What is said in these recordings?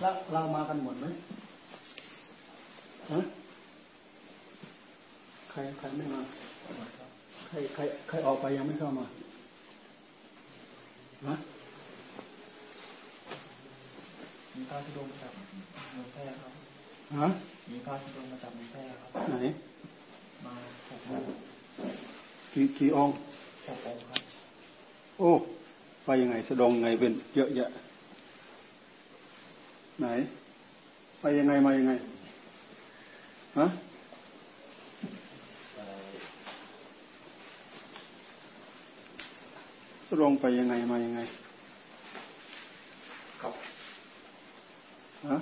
แล้วเรามากันหมดไหมฮะใครใครไม่มาใครใครใครออกไปยังไม่เข้ามาฮะมีพระธุดงมาจากเมืองแพร่ครับฮะมีพระธุดงมาจากเมืองแพร่ครับไหนมาหกองกี่กี่องค์หกองครับ โอ้ ไปยังไงสะดงไงเป็นเยอะแยะ ไหน ไปยังไงมายังไงฮะลงไปยังไงมายังไงครับฮะ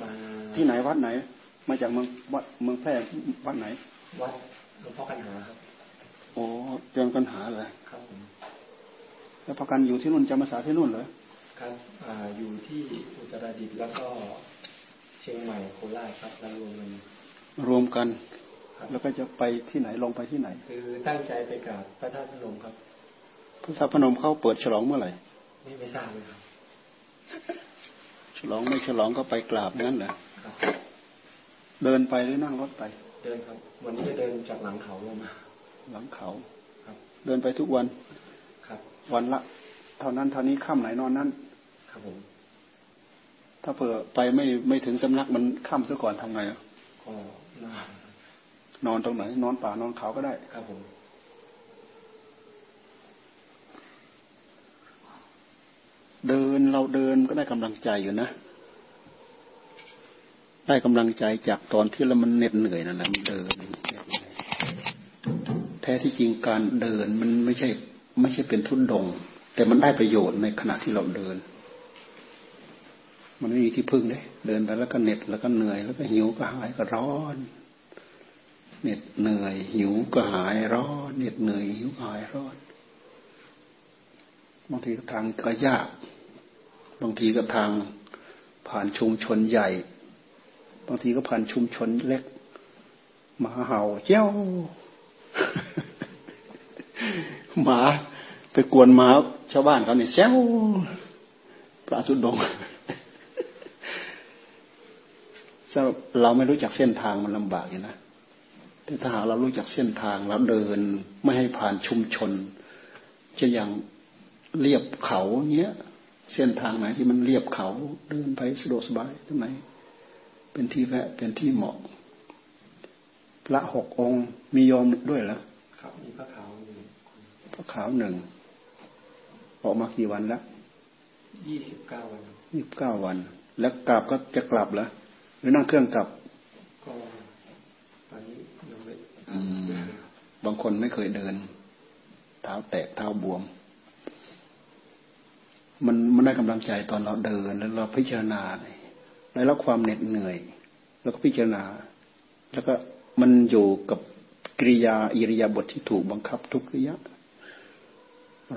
มาที่ไหนวัดไหน มาจากเมืองวัดเมืองแพร่วัดไหน วัดหลวงพ่อกันหาครับ โอ้เรื่องปัญหาเลยครับผมแล้วประกันอยู่ที่นู่นจำภาษาที่นู่นเหรอ ครับอ่าอยู่ที่อุตรดิตถ์แล้วก็เชียงใหม่โคราชครับแล้วรวมกันรวมกัน แล้วก็จะไปที่ไหนลงไปที่ไหน คือตั้งใจไปกราบพระธาตุพนมครับพระธาตุพนมเขาเปิดฉลองเมื่อไหร่ไม่ไม่ทราบเลยครับ ฉลองไม่ฉลองก็ไปกราบงั้นเหรอเดินไปหรือนั่งรถไป เดินครับ วันนี้จะเดินจากหลังเขาลงมา หลังเขาครับ เดินไปทุกวันครับ วันละเท่านั้นเท่านี้ค่ำไหนนอนนั้น ครับผม ถ้าเผื่อไปไม่ไม่ถึงสำนักมันค่ำซะก่อนทำไงอะก็นอนนอนตรงไหน นอนป่านอนเขาก็ได้ ครับผมเดินเราเดินก็ได้กำลังใจอยู่นะ ได้กำลังใจจากตอนที่เรามันเหน็ดเหนื่อยนั่นแหละมันเดิน แท้ที่จริงการเดินมันไม่ใช่ ไม่ใช่เป็นทุนดง แต่มันได้ประโยชน์ในขณะที่เราเดิน มันไม่มีที่พึ่งเลยเดินไปแล้วก็เหน็ดแล้วก็เหนื่อย แล้วก็หิวก็หายก็ร้อนเหน็ดเหนื่อยหิวก็หายร้อนเหน็ดเหนื่อยหิวหายร้อนบางทีทางก็ยาก บางทีก็ทางผ่านชุมชนใหญ่ บางทีก็ผ่านชุมชนเล็กหมาเห่าเจ้าหมาไปกวนหมา ชาวบ้านเขาเนี่ยแซวพระทุดงเราไม่รู้จักเส้นทางมันลำบากอยู่นะแต่ถ้าหากเรารู้จักเส้นทางเราเดินไม่ให้ผ่านชุมชนเช่นอย่างเรียบเขาเนี้ย เส้นทางไหนที่มันเรียบเขาเดินไปสะดวกสบายตรงไหนเป็นที่แวะเป็นที่เหมาะ พระหกองค์มีโยมด้วยเหรอครับมีพระขาวหนึ่งพระขาวหนึ่ง ออกมากี่วันแล้วยี่สิบเก้าวันยี่สิบเก้าวัน แล้วกลับก็จะกลับเหรอหรือนั่งเครื่องกลับก็ตอนนี้ยังไม่บางคนไม่เคยเดิน เท้าแตกเท้าบวม มันมันได้กำลังใจตอนเราเดินแล้วเราพิจารณาได้รับความเหน็ดเหนื่อย แล้วก็พิจารณา แล้วก็มันอยู่กับกิริยาอิริยาบถทที่ถูกบังคับทุกระยะ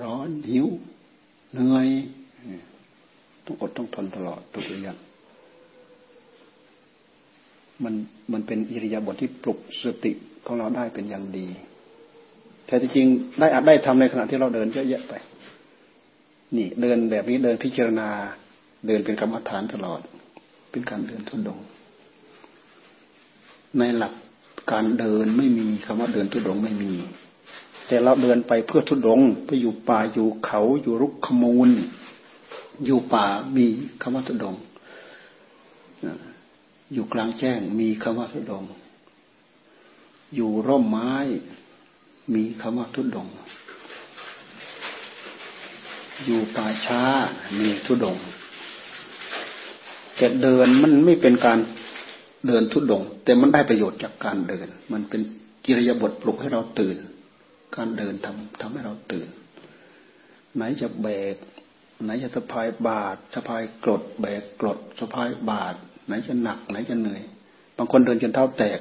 ร้อนหิว เหนื่อยต้องอดต้องทนตลอดทุกระยะมันมันเป็นอิริยาบถทที่ปลุกสติของเราได้เป็นอย่างดี แต่จริงได้อาจได้ทำในขณะที่เราเดินเยอะแยะไป นี่เดินแบบนี้เดินพิจารณา เดินเป็นกรรมฐานตลอด เป็นการเดินทุดง ในหลักการเดินไม่มีคำว่าเดินทุดงไม่มี แต่เราเดินไปเพื่อทุดงไปอยู่ป่าอยู่เขาอยู่รุกขมูล อยู่ป่ามีคำว่าทุดงอยู่กลางแจ้งมีคำว่าทุดง อยู่ร่มไม้ มีคำว่าทุดง อยู่ป่าช้ามีทุดงแต่เดินมันไม่เป็นการเดินทุดง แต่มันได้ประโยชน์จากการเดิน มันเป็นกิริยาบทปลุกให้เราตื่น การเดินทำทำให้เราตื่น ไหนจะแบก ไหนจะสะพายบาทสะพายกรด แบกกรดสะพายบาทไหนจะหนัก ไหนจะเหนื่อย บางคนเดินจนเท้าแตก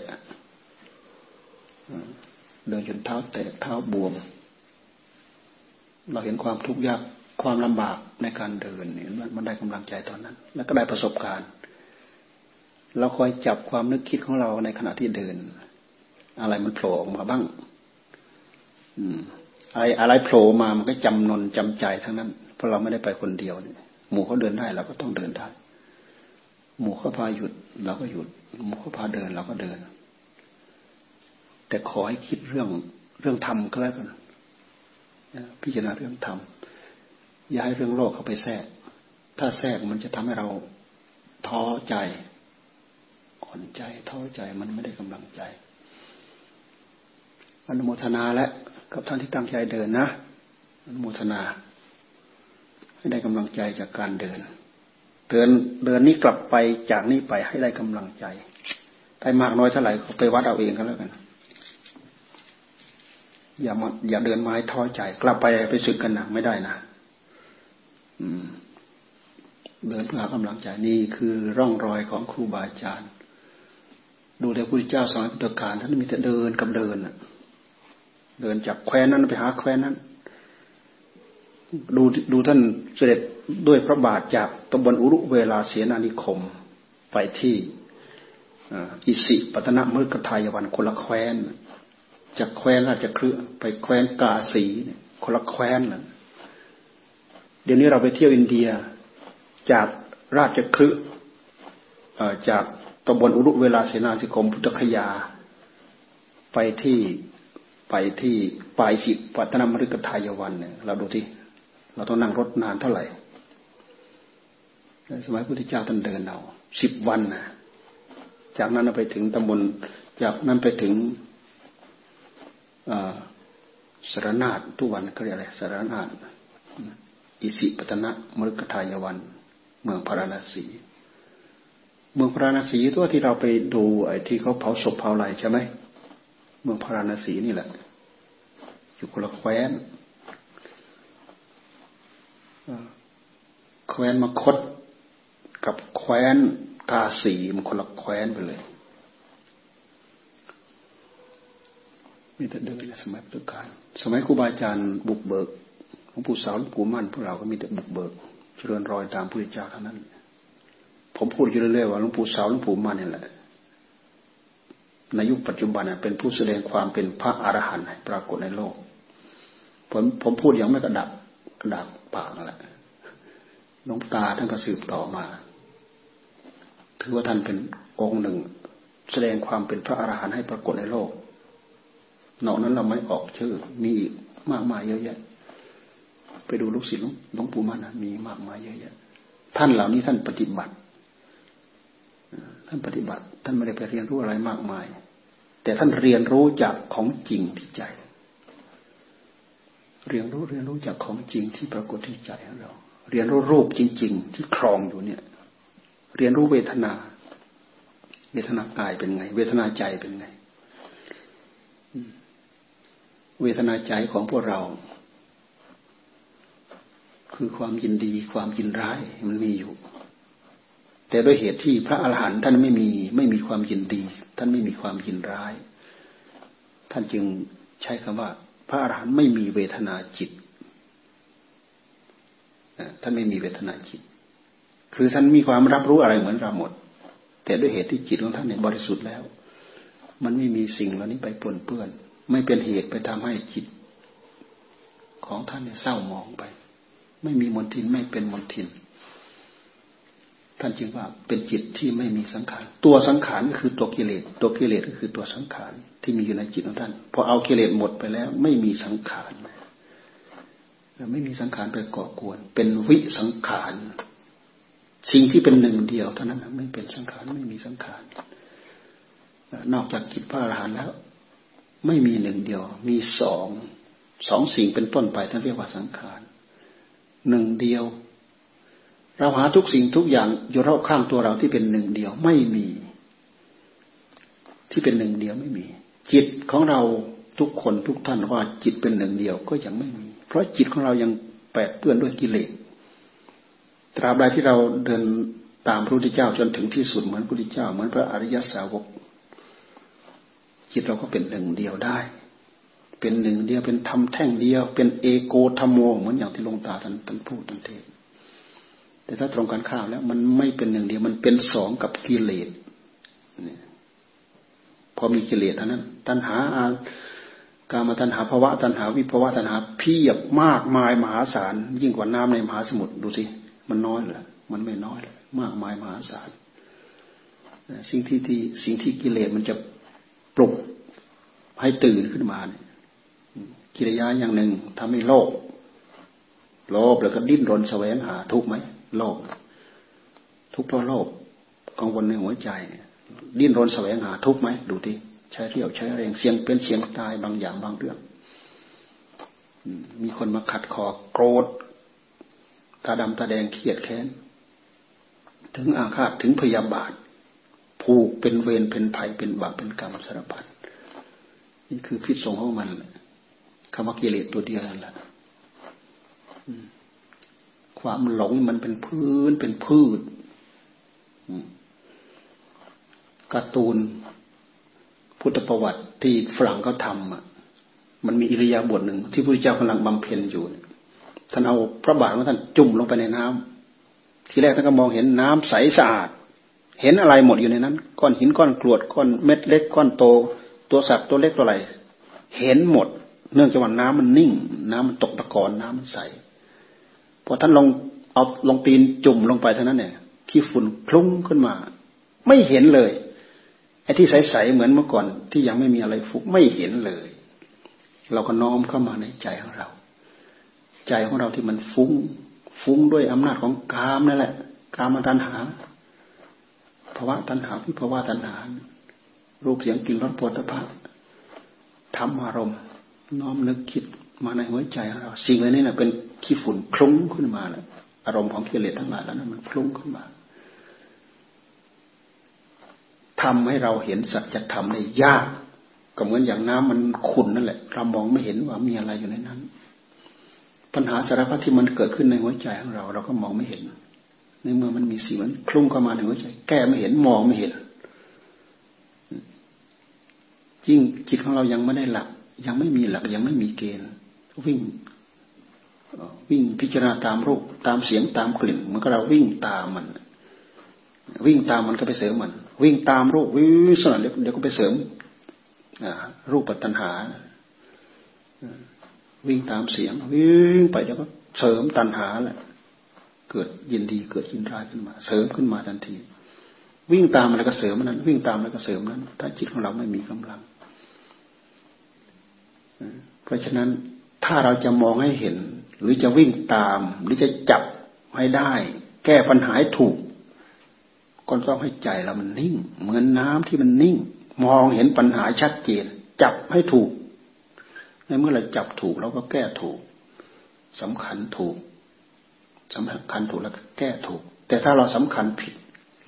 เดินจนเท้าแตกเท้าบวม เราเห็นความทุกข์ยากความลำบากในการเดินเนี่ยมันได้กำลังใจตอนนั้น แล้วก็ได้ประสบการณ์ เราคอยจับความนึกคิดของเราในขณะที่เดิน อะไรมันโผล่ออกมาบ้าง อืมอะไรอะไรโผล่มามันก็จำนนจำใจทั้งนั้น เพราะเราไม่ได้ไปคนเดียวหมู่เขาเดินได้เราก็ต้องเดินได้ หมู่เขาพาหยุดเราก็หยุด หมู่เขาพาเดินเราก็เดิน แต่ขอให้คิดเรื่องเรื่องธรรมก็แล้วกันพิจารณาเรื่องธรรมอย่าให้เรื่องโลกเข้าไปแทรก ถ้าแทรกมันจะทำให้เราท้อใจอ่อนใจท้อใจมันไม่ได้กำลังใจอนุโมทนาและ กับท่านที่ตั้งใจเดินนะอนุโมทนา ให้ได้กำลังใจจากการเดิน เดินเดินนี้กลับไปจากนี้ไปให้ได้กำลังใจได้มากน้อยเท่าไหร่ก็ไปวัดเอาเองก็แล้วกัน อย่ามาอย่าเดินไม้ท้อใจ กลับไปไปสึกกันหนักไม่ได้นะอืม เดินเพื่อหากำลังใจนี่คือร่องรอยของครูบาอาจารย์ ดูแลพระพุทธเจ้าสอนพุทธการท่านมีแต่เดินกับเดิน เดินจากแคว้นนั้นไปหาแคว้นนั้น ดูดูท่านเสด็จด้วยพระบาทจากตำบลอุรุเวลาเสียนานิคมไปที่อิสิปัตนมฤกทายวันคนละแคว้น จากแคว้นราชครืไปแคว้นกาสีคนละแคว้นเลยเดี๋ยวนี้เราไปเที่ยวอินเดียจากราชครืจากตำบลอุรุเวลาเสนาสิคมพุทธคยา ไปที่ ไปที่ปลายสิปัตนมฤกทายวันเนี่ยเราดูที่เราต้องนั่งรถนานเท่าไหร่สมัยพุทธเจ้าท่านเดินเอาสิบวันนะจากนั้นไปถึงตำบลจากนั้นไปถึงสารนาฏทุกวันเขาเรียกอะไรสารนาฏอิสิปตนะมฤกทายวัน เมืองพาราณสีเมืองพาราณสีตัวที่เราไปดูไอ้ที่เขาเผาศพเผาอะไรใช่ไหม มืองพาราณสีนี่แหละ อยู่คนละแคว้นแคว้นมคต กับแคว้นกาสีมันคนละแคว้นไปเลยมีแต่เดินในสมัยพุทธกาลสมัยครูบาอาจารย์บุกเบิกหลวงปู่สาวหลวงปู่มั่นพวกเราก็มีแต่บุกเบิกเจริญรอยตามพุทธเจ้าเท่านั้น ผมพูดอยู่เรื่อยๆว่าหลวงปู่สาวหลวงปู่มั่นนี่แหละ ในยุคปัจจุบันเป็นผู้แสดงความเป็นพระอรหันต์ปรากฏในโลก ผมผมพูดอย่างไม่กระดักกระดักปากนั่นแหละหลวงตาท่านก็สืบต่อมา ถือว่าท่านเป็นองค์หนึ่ง แสดงความเป็นพระอรหันต์ให้ปรากฏในโลกนอกนั้นเราไม่ออกชื่อ มีมากมายเยอะแยะ ไปดูลูกศิษย์หลวงปู่มันนะมีมากมายเยอะแยะ ท่านเหล่านี้ท่านปฏิบัติ ท่านปฏิบัติ ท่านไม่ได้ไปเรียนรู้อะไรมากมาย แต่ท่านเรียนรู้จากของจริงที่ใจ เรียนรู้เรียนรู้จากของจริงที่ปรากฏที่ใจของเรา เรียนรู้รูปจริง ๆ ที่ครองอยู่เนี่ย เรียนรู้เวทนา เวทนากายเป็นไง เวทนาใจเป็นไง เวทนาใจของพวกเรา คือความยินดีความยินร้ายมันมีอยู่ แต่ด้วยเหตุที่พระอาหารหันต์ท่านไม่มีไม่มีความยินดี ท่านไม่มีความยินร้าย ท่านจึงใช้คำว่า พระอาหารหันต์ไม่มีเวทนาจิตท่านไม่มีเวทนาจิต คือท่านมีความรับรู้อะไรเหมือนเราหมด แต่ด้วยเหตุที่จิตของท่านเนี่ยบริสุทธิ์แล้ว มันไม่มีสิ่งเหล่านี้ไปปนเปื้อน ไม่เป็นเหตุไปทำให้จิต ของท่านเนี่ยเศร้าหมองไป ไม่มีมนทินไม่เป็นมนทิน ท่านจึงว่าเป็นจิตที่ไม่มีสังขาร ตัวสังขารก็คือตัวกิเลส ตัวกิเลสก็คือตัวสังขารที่มีอยู่ในจิตของท่าน พอเอากิเลสหมดไปแล้ว ไม่มีสังขารไม่มีสังขารไปก่อกวน เป็นวิสังขาร สิ่งที่เป็นหนึ่งเดียวเท่านั้นไม่เป็นสังขารไม่มีสังขาร นอกจากจิตพระอรหันต์แล้ว ไม่มีหนึ่งเดียว มีสอง สองสิ่งเป็นต้นไปท่านเรียกว่าสังขาร หนึ่งเดียว เราหาทุกสิ่งทุกอย่างอยู่รอบข้างตัวเราที่เป็นหนึ่งเดียวไม่มี ที่เป็นหนึ่งเดียวไม่มี จิตของเราทุกคนทุกท่านว่าจิตเป็นหนึ่งเดียวก็ยังไม่มี เพราะจิตของเรายังแปดเปื้อนด้วยกิเลสตราบใดที่เราเดินตามพระพุทธเจ้าจนถึงที่สุดเหมือนพระพุทธเจ้า เหมือนพระอริยสาวก จิตเราก็เป็นหนึ่งเดียวได้ เป็นหนึ่งเดียวเป็นธรรมแท่งเดียว เป็นเอโกธรรมโมเหมือนอย่างที่ลงตาท่านท่านพูดท่านเทศ แต่ถ้าตรงกันข้ามแล้ว มันไม่เป็นหนึ่งเดียว มันเป็นสองกับกิเลสพอมีกิเลสอันนั้น ตัณหาอาการมาตัณหาภาวะตัณหาวิภาวะตัณหาเพียบมากมายมหาศาล ยิ่งกว่าน้ำในมหาสมุทรดูสิ มันน้อยเหรอมันไม่น้อยเลยมากมายมหาศาลสิ่งที่ที่สิ่งที่กิเลสมันจะปลุกให้ตื่นขึ้นมาเนี่ยกิริยาอย่างหนึ่งทำให้โลภโลภแล้วก็ดิ้นรนแสวงหาทุกไหม โลภทุกเพราะโลภกังวลในหัวใจ ดิ้นรนแสวงหาทุกไหมดูที่ใช้เรี่ยวใช้แรงเสียงเป็นเสียงตายบางอย่างบางเรื่องมีคนมาขัดคอโกรธตาดำตาแดงเครียดแค้น ถึงอาฆาตถึงพยาบาท ผูกเป็นเวรเป็นภัยเป็นบาปเป็นกรรมสารพัดนี่คือพิษสงของมันคำว่ากิเลสตัวเดียวนั่นแหละ ความหลงมันเป็นพื้นเป็นพืชการ์ตูนพุทธประวัติที่ฝรั่งเขาทำอะ มันมีอิริยาบถหนึ่งที่พระเจ้ากำลังบำเพ็ญอยู่ท่านเอาพระบาทของท่านจุ่มลงไปในน้ำทีแรกท่านก็มองเห็นน้ำใสสะอาด เห็นอะไรหมดอยู่ในนั้น ก้อนหินก้อนกรวดก้อนเม็ดเล็กก้อนโต ตัวสัตว์ตัวเล็กตัวอะไร เห็นหมด เนื่องจากว่าน้ำมันนิ่ง น้ำมันตกตะกอนน้ำมันใส พอท่านลงเอาลงตีนจุ่มลงไปเท่านั้นเนี่ยขี้ฝุ่นคลุ้งขึ้นมา ไม่เห็นเลยไอ้ที่ใสๆเหมือนเมื่อก่อนที่ยังไม่มีอะไรฟุกไม่เห็นเลย เราก็น้อมเข้ามาในใจของเรา ใจของเราที่มันฟุง้ง ฟุ้งด้วยอำนาจของกามนั่นแหละ กามตัณหาภาวะตัณหาวิภาวะตัณหา รูปเสียงกลิ่นรสปวดพะธรรมอารมณ์ น้อมนึกคิดมาในหัวใจของเรา สิ่งเหล่านี้นะเป็น ขี้ฝุ่นคลุ้งขึ้นมาแล้วอารมณ์ของกิเลสทั้งหลายแล้วนั้นมันคลุ้งขึ้นมาทำให้เราเห็นสัจธรรมได้ยาก ก็เหมือนอย่างน้ำมันขุ่นนั่นแหละ เรามองไม่เห็นว่ามีอะไรอยู่ในนั้น ปัญหาสารพัดที่มันเกิดขึ้นในหัวใจของเรา เราก็มองไม่เห็น ในเมื่อมันมีสิ่งมันคลุ้งเข้ามาในหัวใจ แก้ไม่เห็นมองไม่เห็นยิ่งจิตของเรายังไม่ได้หลัก ยังไม่มีหลักยังไม่มีเกณฑ์วิ่ง วิ่งพิจารณาตามรูปตามเสียงตามกลิ่นมันก็เราวิ่งตามมัน วิ่งตามมันก็ไปเสริมมัน วิ่งตามรูปวิ่งสนั่นเดี๋ยวก็ไปเสริมรูปปัตตัญหา วิ่งตามเสียง วิ่งไปแล้วก็เสริมตัณหาแหละเกิดยินดีเกิดยินร้ายขึ้นมา เสริมขึ้นมาทันที วิ่งตามอะไรก็เสริมนั้น วิ่งตามอะไรก็เสริมนั้น ถ้าจิตของเราไม่มีกำลังเพราะฉะนั้นถ้าเราจะมองให้เห็น หรือจะวิ่งตาม หรือจะจับให้ได้ แก้ปัญหาถูกก็ต้องให้ใจเรามันนิ่ง เหมือนน้ำที่มันนิ่ง มองเห็นปัญหาชัดเจน จับให้ถูก ในเมื่อเราจับถูกเราก็แก้ถูกสำคัญถูกสำคัญถูกแล้วก็แก้ถูก แต่ถ้าเราสำคัญผิด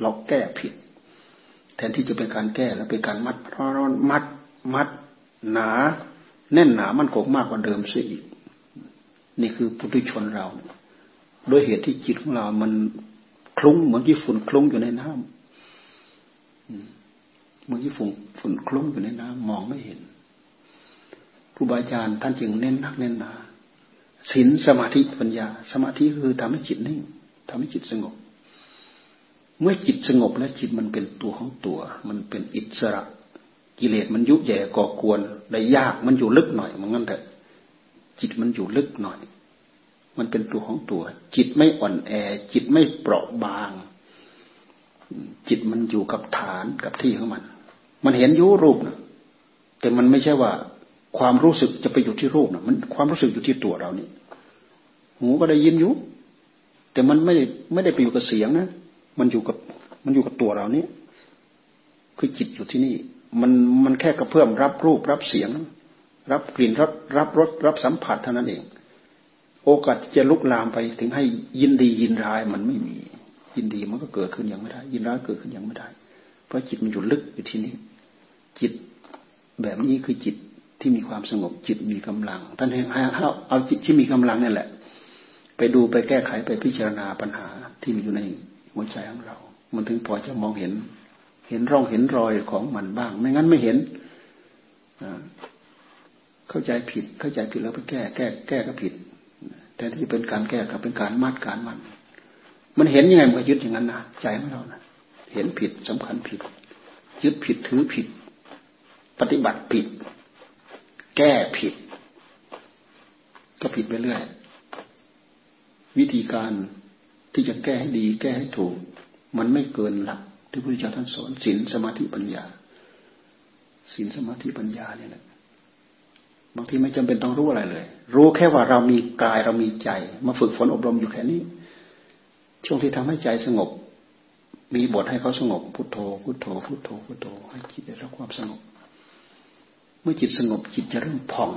เราแก้ผิด แทนที่จะเป็นการแก้แล้วเป็นการมัดร้อนมัด มัด หนา แน่นหนามันคงมากกว่าเดิมเสียอีก นี่คือปุถุชนเราโดยเหตุที่จิตของเรา มันคลุ้งเหมือนที่ฝุ่นคลุ้งอยู่ในน้ำเหมือนที่ฝุ่นฝุ่นคลุ้งอยู่ในน้ำมองไม่เห็นครูบาอาจารย์ท่านจึงเน้นนักเน้นหนาศีลสมาธิปัญญา สมาธิคือทำให้จิตนิ่งทำให้จิตสงบ เมื่อจิตสงบแล้วจิตมันเป็นตัวของตัว มันเป็นอิสระ กิเลสมันยุแย่ก่อกวนได้ยากมันอยู่ลึกหน่อยมันงั้นเถอะ จิตมันอยู่ลึกหน่อย มันเป็นตัวของตัว จิตไม่อ่อนแอ จิตไม่เปราะบาง จิตมันอยู่กับฐานกับที่ของมัน มันเห็นยุรูปนะแต่มันไม่ใช่ว่า ความรู้สึกจะไปอยู่ที่รูปนะมันความรู้สึกอยู่ที่ตัวเรานี่หูก็ได้ยินอยู่แต่มันไม่ไม่ได้ไปอยู่กับเสียงนะมันอยู่กับมันอยู่กับตัวเรานี่คือจิตอยู่ที่นี่ มันมันแค่กระเพื่อมรับรูปรับเสียง รับกลิ่นรับรับรสรับสัมผัสเท่านั้นเอง โอกาสจะลุกลามไปถึงให้ยินดียินร้ายมันไม่มี ยินดีมันก็เกิดขึ้นอย่างไม่ได้ ยินร้ายเกิดขึ้นอย่างไม่ได้ เพราะจิตมันอยู่ลึกอยู่ที่นี่จิตแบบนี้คือจิตที่มีความสงบจิตมีกำลัง ท่านให้เอาเอาจิตที่มีกำลังนี่แหละ ไปดูไปแก้ไขไปพิจารณาปัญหาที่มีอยู่ในหัวใจของเรา มันถึงพอจะมองเห็น เห็นร่องเห็นรอยของมันบ้าง ไม่งั้นไม่เห็น เข้าใจผิด เข้าใจผิดแล้วไปแก้ แก้ แก้ก็ผิด แต่ที่เป็นการแก้กับเป็นการมัดการมัน มันเห็นยังไงมันก็ยึดอย่างนั้นนะใจของเรานะเห็นผิดสำคัญผิด ยึดผิดถือผิด ปฏิบัติผิด แก้ผิด ก็ผิดไปเรื่อยวิธีการที่จะแก้ให้ดี แก้ให้ถูก มันไม่เกินหลักที่พระพุทธเจ้าท่านสอนศีลสมาธิปัญญาศีลสมาธิปัญญาเนี่ยแหละ บางทีไม่จำเป็นต้องรู้อะไรเลย รู้แค่ว่าเรามีกายเรามีใจ มาฝึกฝนอบรมอยู่แค่นี้ ช่วงที่ทำให้ใจสงบ มีบทให้เขาสงบพุทโธพุทโธพุทโธพุทโธให้จิตได้รับความสงบ เมื่อจิตสงบจิตจะเริ่มผ่อง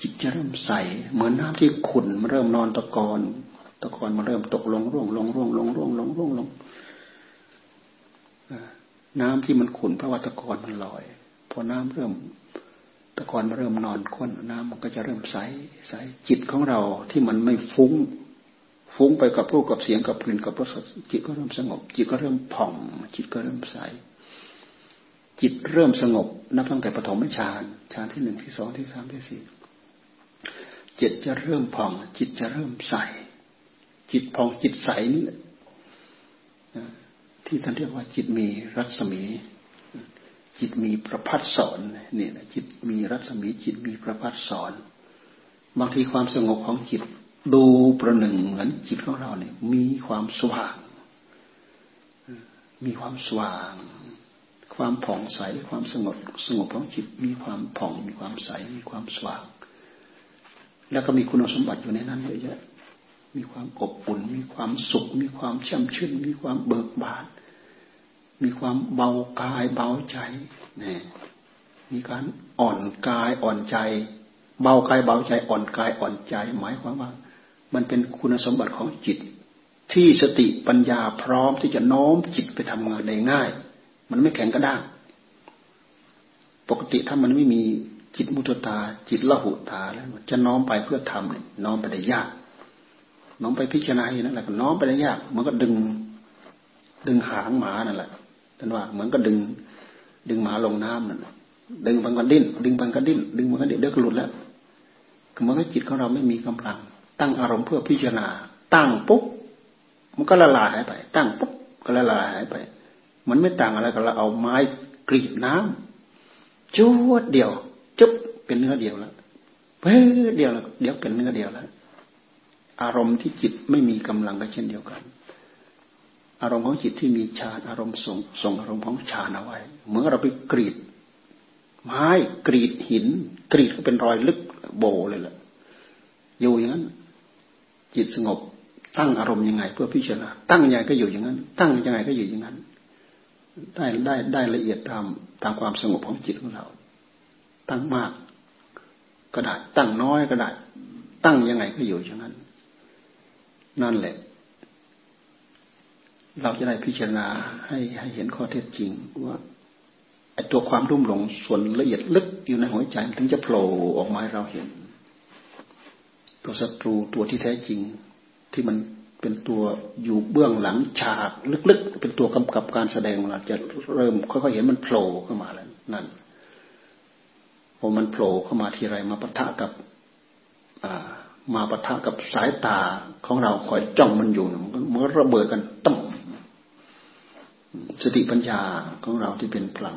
จิตจะเริ่มใส เหมือนน้าที่ขุ่นมันเริ่มนอนตะกอนตะกอนมันเริ่มตกลงร่วงลงร่วงลงร่วงลงร่วงลงน้ำที่มันขุ่นเพราะว่าตะกอนมันลอยพอน้ำเริ่ม ตะกอนเริ่มนอนข้นน้ำมันก็จะเริ่มใสใสจิตของเราที่มันไม่ฟุ้ง ฟุ้งไปกับรูปกับเสียงกับกลิ่นกับรสจิตก็เริ่มสงบ จิตก็เริ่มผ่อง จิตก็เริ่มใส จิตเริ่มสงบ นับตั้งแต่ปฐมฌานฌานที่หนึ่งที่สองที่สามที่สี่จิตจะเริ่มผ่อง จิตจะเริ่มใส จิตผ่องจิตใสนี่แหละที่ท่านเรียกว่าจิตมีรัศมี จิตมีประพัดสอนนี่นะจิตมีรัศมีจิตมีประพัดสอน บางทีความสงบของจิต ดูประหนึ่งเหมือนจิตของเราเนี่ย มีความสว่าง มีความสว่าง ความผ่องใสความสงบสงบของจิต มีความผ่องมีความใสมีความสว่าง แล้วก็มีคุณสมบัติอยู่ในนั้นเยอะแยะมีความอบอุ่น มีความสุข มีความช่ำชื่น มีความเบิกบาน มีความเบากายเบาใจนี่มีการอ่อนกายอ่อนใจ เบากายเบาใจอ่อนกายอ่อนใจ หมายความว่า มันเป็นคุณสมบัติของจิต ที่สติปัญญาพร้อมที่จะโน้มจิตไปทำงานได้ง่าย มันไม่แข็งกระด้างปกติถ้ามันไม่มีจิตมุตตา จิตละหุตาแล้วจะน้อมไปเพื่อทำเนี่ยน้อมไปได้ยาก น้องไปพิจารณาอย่างนั้นแหละน้องไปได้ยาก มันก็ดึงดึงหางหมานั่นแหละ ท่านว่าเหมือนก็ดึง ดึงหมาลงน้ำนั่นดึงบางกันดิ้นดึงบางกันดิ้นดึงบางกันดิ้นเดี๋ยวก็หลุดแล้วคือมันก็จิตของเราไม่มีกำลัง ตั้งอารมณ์เพื่อพิจารณา ตั้งปุ๊บมันก็ละลายหายไป ตั้งปุ๊บก็ละลายหายไป มันไม่ต่างอะไรกับเราเอาไม้กรีดน้ำจุดเดียว จุ๊บเป็นเนื้อเดียวแล้วเฮ้เดียวแล้วเดี๋ยวเป็นเนื้อเดียวแล้วอารมณ์ที่จิตไม่มีกำลังก็เช่นเดียวกัน อารมณ์ของจิตที่มีฌานอารมณ์ส่งส่งอารมณ์ของฌานเอาไว้เมื่อเราไปกรีด ไม้กรีดหิน กรีดก็เป็นรอยลึกโบเลยล่ะอยู่อย่างนั้น จิตสงบ ตั้งอารมณ์ยังไง เพื่อพิจารณาตั้งยังไงก็อยู่อย่างนั้น ตั้งยังไงก็อยู่อย่างนั้น ได้ได้ได้ละเอียดตามตามความสงบของจิตของเรา ตั้งมากก็ได้ตั้งน้อยก็ได้ ตั้งยังไงก็อยู่อย่างนั้น นั่นแหละ เราจะได้พิจารณาให้ให้เห็นข้อเท็จจริงว่าไอ้ตัวความรุ่มหลงส่วนละเอียดลึกอยู่ในหัวใจถึงจะโผล่ออกมาให้เราเห็น ตัวศัตรูตัวที่แท้จริง ที่มันเป็นตัวอยู่เบื้องหลังฉากลึกๆ เป็นตัวกำกับการแสดงเราจะเริ่มค่อยๆเห็นมันโผล่เข้ามาแล้วนั่นพอมันโผล่เข้ามาทีไรมาปะทะกับอ่ามาปะทะกับสายตาของเราคอยจ้องมันอยู่มันก็ระเบิดกันตั้ม สติปัญญาของเราที่เป็นพลัง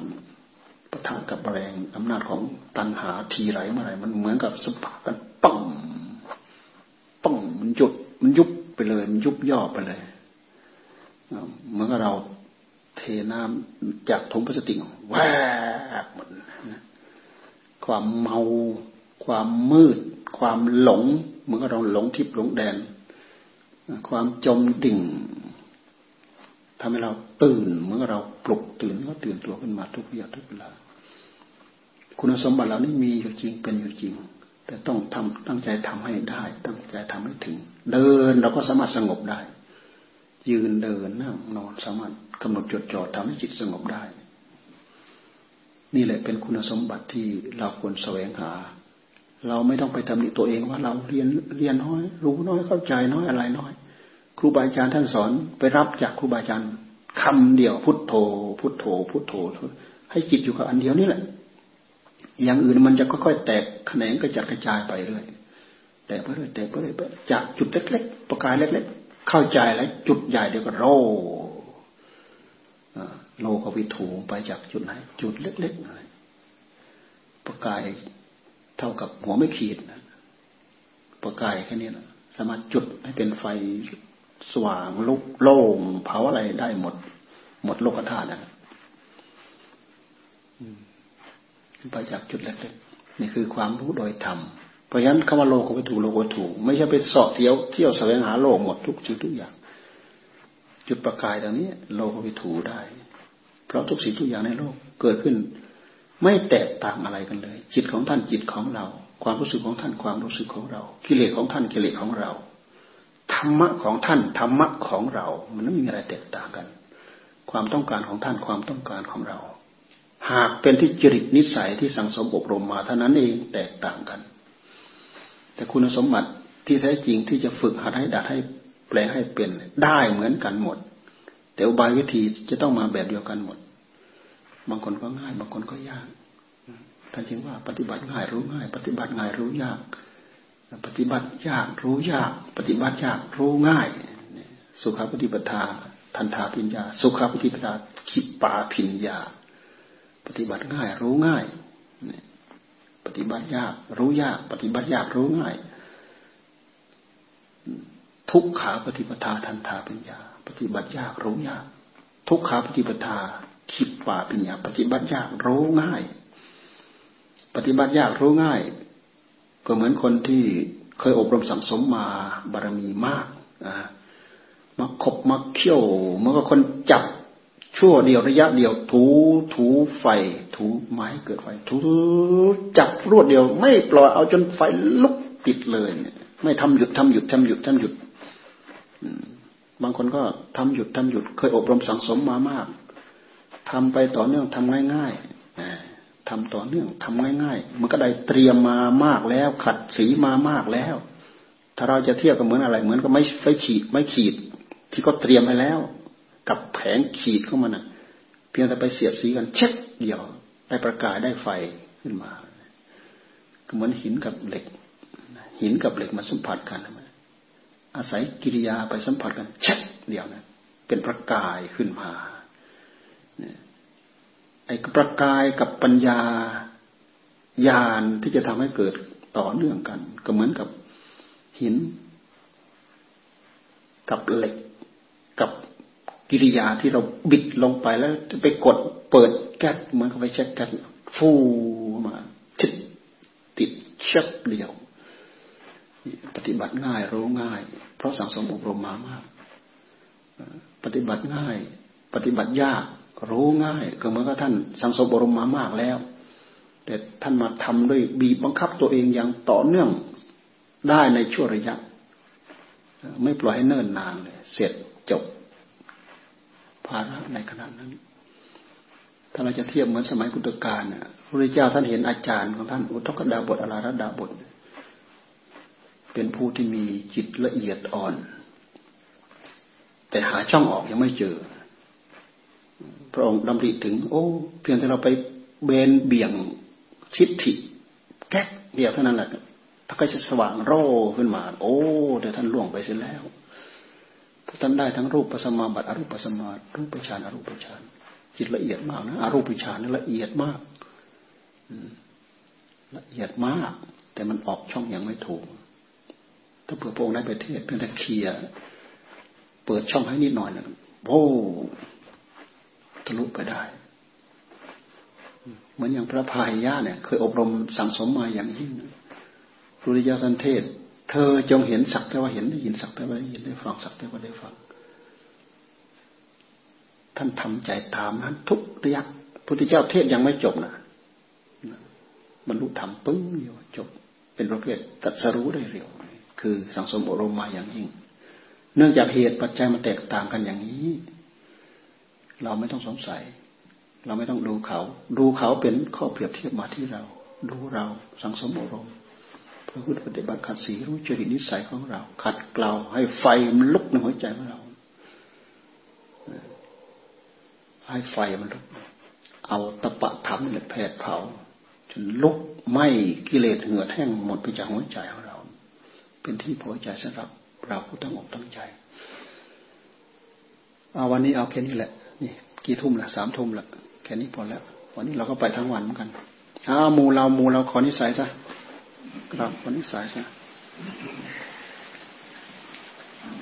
ปะทะกับแรงอำนาจของตัณหาทีไรเมื่อไรมันเหมือนกับสปากันปังปังมันจุดมันยุบไปเลย มันยุบย่อไปเลยเหมือนกับเราเทน้ำจากถุงพลาสติกแวบหมดความเมา ความมืด ความหลง เหมือนกับเราหลงทิพย์หลงแดน ความจมดิ่ง ทำให้เราตื่นเมื่อเราปลุกตื่นก็ตื่นตัวขึ้นมาทุกอย่าทุกเวลา คุณสมบัติเหล่านี้มีอยู่จริงเป็นอยู่จริง แต่ต้องทำตั้งใจทำให้ได้ ตั้งใจทำให้ถึง เดินเราก็สามารถสงบได้ ยืนเดินนั่งนอนสามารถกำหนดจดจ่อทำให้จิตสงบได้ นี่แหละเป็นคุณสมบัติที่เราควรแสวงหา เราไม่ต้องไปตำหนิตัวเองว่าเราเรียนเรียนน้อย รู้น้อยเข้าใจน้อยอะไรน้อย ครูบาอาจารย์ท่านสอนไปรับจากครูบาอาจารย์คำเดียวพุทโธ พุทโธ พุทโธ ให้จิตอยู่กับอันเดียวนี่แหละ อย่างอื่นมันจะค่อยๆแตกแขนงกระจัดกระจายไปเรื่อยแต่ไปเรื่อยแต่ไปเรื่อยจากจุดเล็กๆประกายเล็กๆเข้าใจแล้ว จุดใหญ่เดี๋ยวก็โรโลกวิถูไปจากจุดไหน จุดเล็กๆประกายเท่ากับหัวไม่ขีดประกายแค่นี้นะสามารถจุดให้เป็นไฟ สว่างลุกโล่งเผาอะไรได้หมด หมดโลกธาตุนะไปจากจุดเล็กๆนี่คือความรู้โดยธรรมเพราะฉะนั้นคำว่าโลกก็ถูโลกก็ถูไม่ใช่ไปสอบเที่ยวเที่ยวแสวงหาโลกหมดทุกสิ่งทุกอย่าง จุดประกายตรงนี้ โลกก็ถูได้ เพราะทุกสิ่งทุกอย่างในโลกเกิดขึ้น ไม่แตกต่างอะไรกันเลย จิตของท่านจิตของเรา ความรู้สึกของท่านความรู้สึกของเรา กิเลสของท่านกิเลสของเรา รรมะของท่านธรรมะของเรา มันไม่มีอะไรแตกต่างกัน ความต้องการของท่านความต้องการของเรา หากเป็นที่จริตนิสัยที่สังสมอบรมมาเท่านั้นเองแตกต่างกัน แต่คุณสมบัติที่แท้จริงที่จะฝึกหัดให้ดัดให้แปลให้เป็นได้เหมือนกันหมด แต่อุบายวิธีจะต้องมาแบบเดียวกันหมด บางคนก็ง่าย บางคนก็ยากท่านจึงว่าปฏิบัติง่ายรู้ง่าย ปฏิบัติง่ายรู้ยาก ปฏิบัติยากรู้ยาก ปฏิบัติยากรู้ง่าย สุขปฏิปทา ทันทาปิญญา สุขปฏิปทาขิปาปิญญา ปฏิบัติง่าย รู้ง่าย ปฏิบัติยาก รู้ยาก ปฏิบัติยากรู้ง่าย ทุกขาปฏิปทาทันทาปิญญา ปฏิบัติยากรู้ยาก ทุกขาปฏิปทาขิปาปิญญา ปฏิบัติยากรู้ง่าย ปฏิบัติยากรู้ง่าย ก็เหมือนคนที่เคยอบรมสั่งสมมาบารมีมากนะมาขบมาเขี่ยวเมื่อคนจับชั่วเดียวระยะเดียว ถูถูไฟ ถูไม้เกิดไฟ ถูจับรวดเดียว ไม่ปล่อยเอาจนไฟลุกติดเลยไม่ทำหยุดทำหยุดทำหยุดทำหยุดบางคนก็ทำหยุดทำหยุด เคยอบรมสั่งสมมามากทำไปต่อเนื่องทำง่าย ๆ ทำต่อเนื่องทำง่าย ๆ มันก็ได้เตรียมมามากแล้ว ขัดสีมามากแล้ว ถ้าเราจะเทียบกับเหมือนอะไร เหมือนกับไม่ไฟขีดไม่ขีด ที่ก็เตรียมไปแล้ว กับแผงขีดเข้ามาน่ะ เพียงแต่ไปเสียดสีกันเช็ดเดียวได้ประกายได้ไฟขึ้นมาก็เหมือนหินกับเหล็ก หินกับเหล็กมาสัมผัสกันอาศัยกิริยาไปสัมผัสกันเช็ดเดียวนะเป็นประกายขึ้นมา ไอ้ประกายกับปัญญาญาณที่จะทำให้เกิดต่อเนื่องกัน ก็เหมือนกับหิน กับเหล็ก กับกิริยาที่เราบิดลงไปแล้วไปกดเปิดแก๊สเหมือนกับไปเช็คแก๊สฟูมาติดติดเช็คเดียว ปฏิบัติง่ายรู้ง่าย เพราะสังสมอบรมมามาก ปฏิบัติง่าย ปฏิบัติยาก รู้ง่ายก็เหมือนกับท่านสังสมบรมมามากแล้ว แต่ท่านมาทำด้วยบีบบังคับตัวเองอย่างต่อเนื่องได้ในช่วงระยะ ไม่ปล่อยให้เนิ่นนานเลยเสร็จจบ ภาระในขณะนั้น ถ้าเราจะเทียบเหมือนสมัยกุตการเนี่ยพระเจ้าท่านเห็นอาจารย์ของท่านอุทกดาบทอลาระดาบท เป็นผู้ที่มีจิตละเอียดอ่อน แต่หาช่องออกยังไม่เจอ พระองค์ดำริถึง โอ้ เพียงแต่เราไปเบนเบี่ยงชิดถิแก๊กเดียวเท่านั้นแหละถ้าก็จะสว่างโร่ขึ้นมา โอ้เดี๋ยวท่านล่วงไปเสียแล้วท่านได้ทั้งรูปปัสมาบัติอรูปปัสมารูปฌานอรูปฌานจิตละเอียดมากนะอรูปฌานนี่ละเอียดมากละเอียดมาก แต่มันออกช่องอย่างไม่ถูก ถ้าเผื่อพระองค์ได้ไปเทศเพียงแต่เคลียเปิดช่องให้นิดหน่อยนะโอ้ ทะลุไปได้ เหมือนอย่างพระพายยะเนี่ย เคยอบรมสั่งสมมาอย่างยิ่งรุริยาสันเทศ เธอจงเห็นสักแต่ว่าเห็นได้ยินสักแต่ว่าได้ยินได้ฟังสักแต่ว่าได้ฟัง ท่านทำใจตามนั้น ทุกระยะพุทธเจ้าเทศยังไม่จบนะบรรลุธรรมปึ้งเดียวจบ เป็นประเภทตัดสรู้ได้เร็ว คือสังสมอบรมมาอย่างยิ่ง เนื่องจากเหตุปัจจัยมันแตกต่างกันอย่างนี้ เราไม่ต้องสงสัย เราไม่ต้องดูเขา ดูเขาเป็นข้อเปรียบเทียบมาที่เรา ดูเราสังสมอารมณ์พื่อพุทธปฏิบัติขัดสีรู้จริตนิสัยของเรา ขัดเกลาให้ไฟมันลุกในหัวใจของเรา ให้ไฟมันลุก เอาตะปะทำนี่แหละแผดเผาจนลุกไหมกิเลสเหือดแห้งหมดไปจากหัวใจของเรา เป็นที่พอใจสำหรับเราผู้ตั้งอกตั้งใจ เอาวันนี้เอาแค่นี้แหละ นี่กี่ทุ่มละสามทุ่มละแค่นี้พอแล้ว วันนี้เราก็ไปทั้งวันเหมือนกันอ้ามูเรามูเราขอนิสัยซะกราบขอนิสัยซะ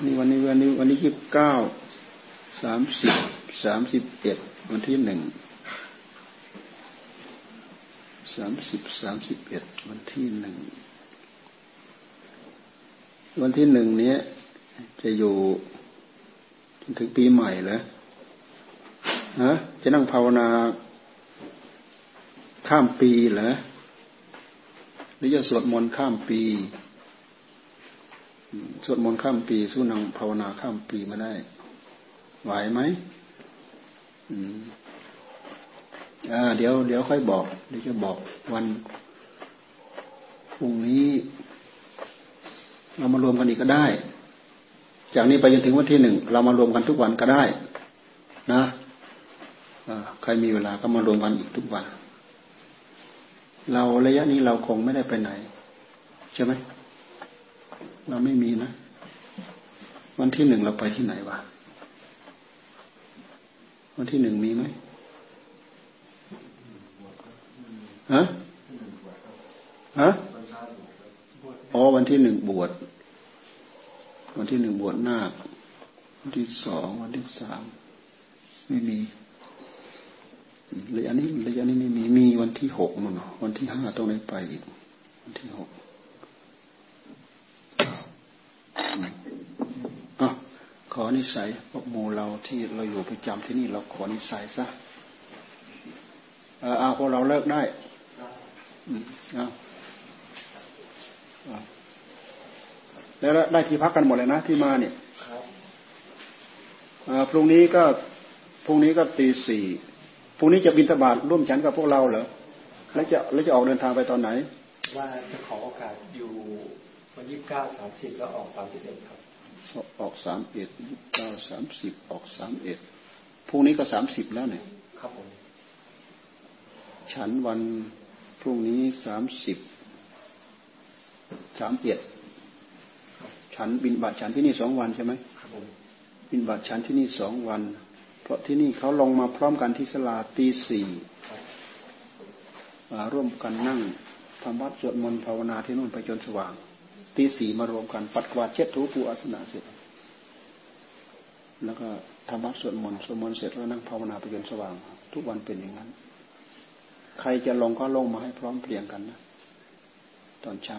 นี่วันนี้วันนี้วันนี้ยี่สิบเก้าสามสิบสามสิบเอ็ดวันที่หนึ่งสามสิบสามสิบเอ็ดวันที่หนึ่งวันที่หนึ่งนี้จะอยู่จนถึงปีใหม่เหรอ ฮะจะนั่งภาวนาข้ามปีเหรอหรือจะสวดมนต์ข้ามปี สวดมนต์ข้ามปี สู้นั่งภาวนาข้ามปีมาได้ ไหวไหมอ่าเดี๋ยวเดี๋ยวค่อยบอก เดี๋ยวจะบอกวันพรุ่งนี้ เรามารวมกันอีกก็ได้ จากนี้ไปจนถึงวันที่หนึ่งเรามารวมกันทุกวันก็ได้ นะ ใครมีเวลาก็มารวมกันอีกทุกวัน เราระยะนี้เราคงไม่ได้ไปไหน ใช่ไหม เราไม่มีนะ วันที่หนึ่งเราไปที่ไหนวะ วันที่หนึ่งมีไหมฮะฮะอ๋อวันที่หนึ่งบวช วันที่หนึ่งบวชนาควันที่สองวันที่สามไม่มี ระยะนี้ระยะนี้ไม่มีมีวันที่หกมันวันที่ห้าต้องได้ไปอีกวันที่หกอะขอนิสัยพวกโมเราที่เราอยู่ประจำที่นี่เราขอนิสัยซะเอาพวกเราเลิกได้เอาแล้วได้ที่พักกันหมดเลยนะที่มาเนี่ยพรุ่งนี้ก็พรุ่งนี้ก็ตีสี่ พรุ่งนี้จะบินตบาทร่วมฉันกับพวกเราเหรอแล้วจะแล้วจะออกเดินทางไปตอนไหน ว่าจะขอโอกาสอยู่วันยี่สิบเก้าสามสิบแล้วออกสามสิบเอ็ดครับ ออกสามเอ็ดเก้าสามสิบออกสามเอ็ดพรุ่งนี้ก็สามสิบแล้วเนี่ยครับผมฉันวันพรุ่งนี้สามสิบสามเอ็ดฉันบินบาทฉันที่นี่สองวันใช่ไหมครับผมบินบาทฉันที่นี่สองวัน เพราะที่นี่เขาลงมาพร้อมกันที่สลาตีสี่มาร่วมกันนั่งทำวัดสวดมนต์ภาวนาที่นู่นไปจนสว่าง ตีสี่มารวมกัน ปัดกวาดเช็ดถูปูอาสนะเสร็จ แล้วก็ทำวัดสวดมนต์สวดมนต์เสร็จแล้วนั่งภาวนาไปจนสว่าง ทุกวันเป็นอย่างนั้น ใครจะลงก็ลงมาให้พร้อมเพรียงกันนะตอนเช้า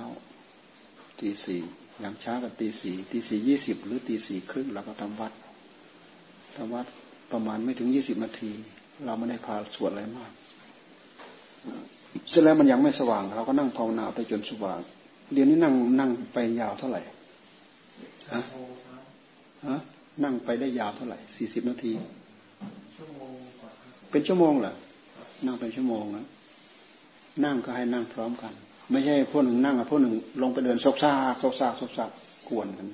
ตีสี่อย่างช้ากับตีสี่ตีสี่ยี่สิบหรือตีสี่ครึ่งเราก็ทำวัดทำวัด ประมาณไม่ถึงยี่สิบนาที เราไม่ได้พาสวดอะไรมากเสร็จแล้วมันยังไม่สว่าง เราก็นั่งภาวนาไปจนสว่างเรียนนี้นั่งนั่งไปยาวเท่าไหร่ฮะฮะนั่งไปได้ยาวเท่าไหร่สี่สิบนาทีเป็นชั่วโมงเหรอนั่งเป็นชั่วโมงนะนั่งก็ให้นั่งพร้อมกัน ไม่ใช่พวกหนึ่งนั่งกับพวกหนึ่งลงไปเดินซกซาซกซาซกซากวนกัน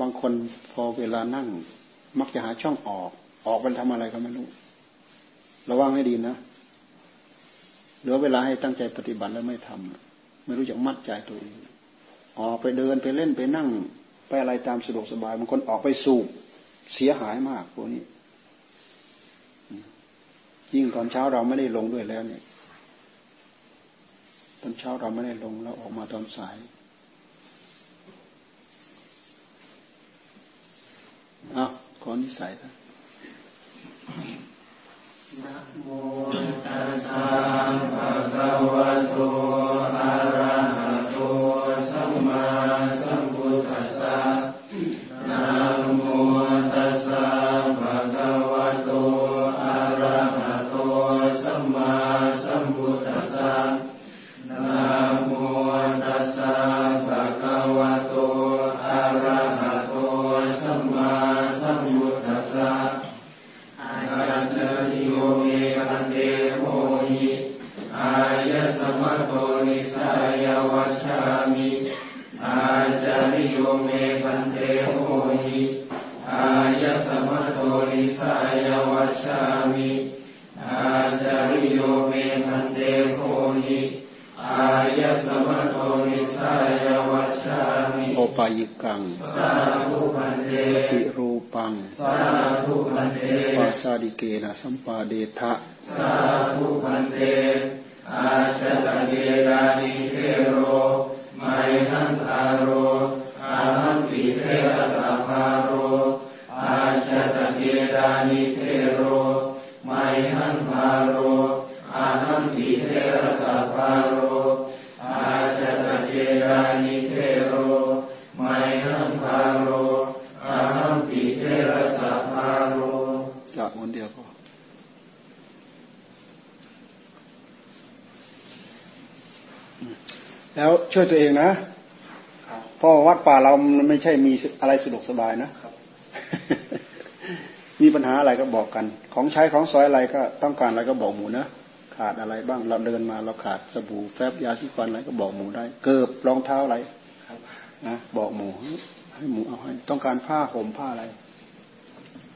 บางคนพอเวลานั่ง มักจะหาช่องออก ออกมันทำอะไรก็ไม่รู้ระวังให้ดีนะเหลือเวลาให้ตั้งใจปฏิบัติแล้วไม่ทำไม่รู้จักมัดใจตัวเองออกไปเดินไปเล่นไปนั่ง ไปอะไรตามสะดวกสบายบางคนออกไปสูบเสียหายมากพวกนี้ ยิ่งตอนเช้าเราไม่ได้ลงด้วยแล้วเนี่ยตอนเช้าเราไม่ได้ลงแล้วออกมาตอนสาย อ้าวขอนิสัยนะนะโมตัสสะภะคะวะโต จากวันเดียวก็แล้วช่วยตัวเองนะเพราะวัดป่าเรามันไม่ใช่มีอะไรสะดวกสบายนะมีปัญหาอะไรก็บอกกัน ของใช้ของสอยอะไรก็ต้องการอะไรก็บอกหมูนะขาดอะไรบ้างเราเดินมาเราขาดสบู่แฟบยาสีฟันอะไรก็บอกหมูได้ เกิบรองเท้าอะไรนะบอกหมูให้หมูเอาให้ ต้องการผ้าห่มผ้าอะไร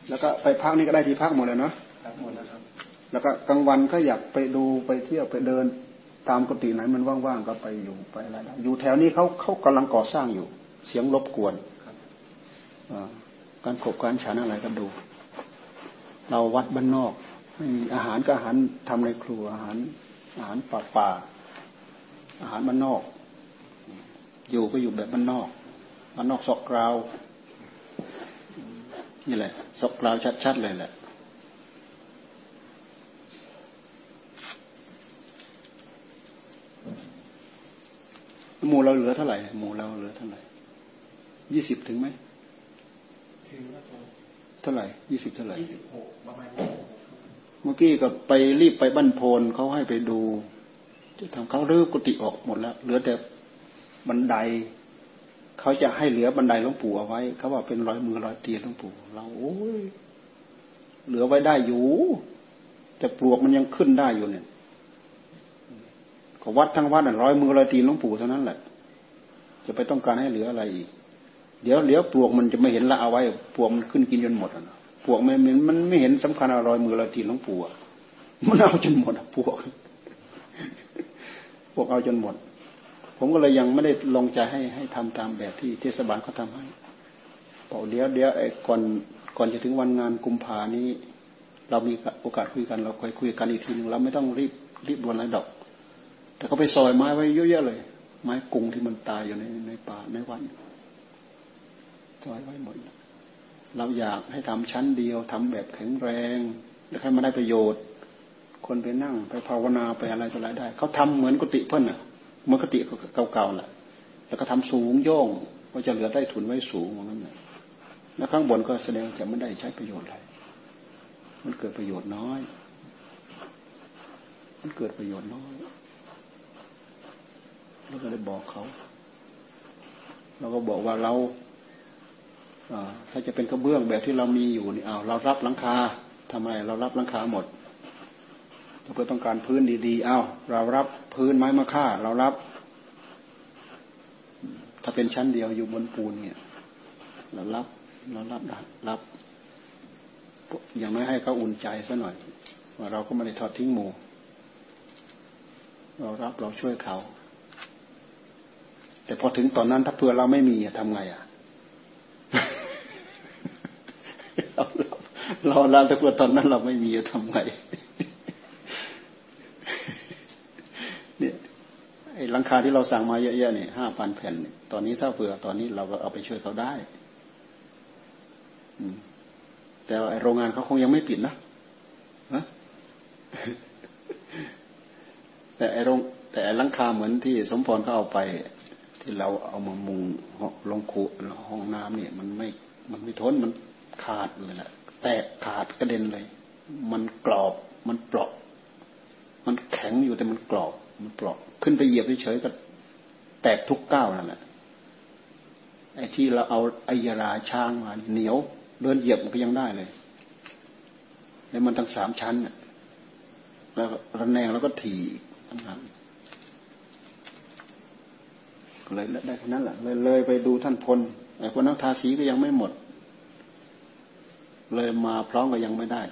แล้วก็ไปพักนี่ก็ได้ที่พักหมดเลยเนาะหมดแล้วครับ แล้วก็กลางวันก็อยากไปดูไปเที่ยวไปเดิน ตามกติไหนมันว่างๆก็ไปอยู่ไปอะไรอยู่แถวนี้เขาเขากำลังก่อสร้างอยู่ เสียงรบกวนการขบการฉันอะไรก็ดู เราวัดบ้านนอกไม่มีอาหารก็อาหารทำในครัวอาหาร อาหารป่าป่าอาหารบ้านนอก อยู่ก็อยู่แบบบ้านนอกบ้านนอกสอกกราว นี่แหละสกกราวชัดๆเลยแหละหมู่เราเหลือเท่าไหร่หมู่เราเหลือเท่าไหร่ยี่สิบถึงไหมถึงเท่าไหร่ยี่สิบเท่าไหร่ยี่สิบหกประมาณเมื่อกี้ก็ไปรีบไปบ้านโพนเขาให้ไปดูจะทำเขารื้อกุฏิออกหมดแล้ว เหลือแต่บันได เขาจะให้เหลือบันไดหลวงปู่เอาไว้ เขาว่าเป็นร้อยมือร้อยเตียหลวงปู่ เราโอ้ยเหลือไว้ได้อยู่ แต่ปลวกมันยังขึ้นได้อยู่เนี่ยก็วัดทั้งวัดร้อยมือร้อยตีนหลวงปู่เท่านั้นแหละ จะไปต้องการให้เหลืออะไรอีก เดี๋ยวเดี๋ยวปลวกมันจะไม่เห็นละเอาไว้ปลวกมันขึ้นกินจนหมดอะปลวกมันมันไม่เห็นสำคัญอะไรอยมือร้อยตีนหลวงปู่มันเอาจนหมดปลวกพวกเอาจนหมด ผมก็เลยยังไม่ได้ลงใจให้ให้ทำตามแบบที่เทศบาลเขาทาให้บอกเดี๋ยวเดี๋ยวไอ้ก่อนก่อนจะถึงวันงานกุมภานี้ เรามีโอกาสคุยกันเราค่อยคุยกันอีกทีหนึ่งเราไม่ต้องรีบรีบด่วนอะไรดอก แต่เขาไปซอยไม้ไว้เยอะแยะเลย ไม้กุงที่มันตายอยู่ในในป่าในวันซอยไว้หมดเราอยากให้ทำชั้นเดียวทำแบบแข็งแรงแล้วให้มาได้ประโยชน์ คนไปนั่งไปภาวนาไปอะไรต่ออะไรได้ เขาทำเหมือนกุฏิเพิ่นอะ เมือนกุฏิเก่าๆแหละแล้วก็ทำสูงโย่งก็จะเหลือได้ทุนไว้สูงว่างนั้นแหละแล้วข้างบนก็แสดงจะไม่ได้ใช้ประโยชน์อะไรมันเกิดประโยชน์น้อย มันเกิดประโยชน์น้อยเราก็เลยบอกเขาเราก็บอกว่าเราถ้าจะเป็นกระเบื้องแบบที่เรามีอยู่นี่เอาเรารับหลังคาทำไมเรารับหลังคาหมดเราเพื่อต้องการพื้นดีๆเอาเรารับ พื้นไม้มะค่าเรารับ ถ้าเป็นชั้นเดียวอยู่บนปูนเนี่ยเรารับเรารับรับ อย่างน้อยให้เขาอุ่นใจซะหน่อยว่าเราก็ไม่ได้ทอดทิ้งหมูเรารับเราช่วยเขา แต่พอถึงตอนนั้นถ้าเพื่อเราไม่มีทำไงอะเราเราเราถ้าเพื่อตอนนั้นเราไม่มีทำไงเนี่ยไอ้ หลังคาที่เราสั่งมาเยอะๆเนี่ยห้าพันแผ่น ตอนนี้ถ้าเผื่อตอนนี้เราก็เอาไปช่วยเขาได้แต่ไอโรงงานเขาคงยังไม่ปิดนะะแต่ไอโรงแต่หลังคาเหมือนที่สมพรเขาเอาไป ที่เราเอามามุงลงคูห้องน้ำเนี่ย มันไม่มันไม่ทนมันขาดเลยแหละแตกขาดกระเด็นเลย มันกรอบมันเปราะ มันแข็งอยู่แต่มันกรอบ มันเปราะขึ้นไปเหยียบเฉยๆก็แตกทุกก้าวนั่นแหละไอ้ที่เราเอาไอยาราช้างมาเหนียว เดินเหยียบมันก็ยังได้เลย แล้วมันทั้งสามชั้นแล้วระแนงแล้วก็ถี่ทั้งนั้นเลยได้แค่นั้นแหละเลยเลยไปดูท่านพลไอ้คนนักทาสีก็ยังไม่หมด เลยมาพร้อมก็ยังไม่ได้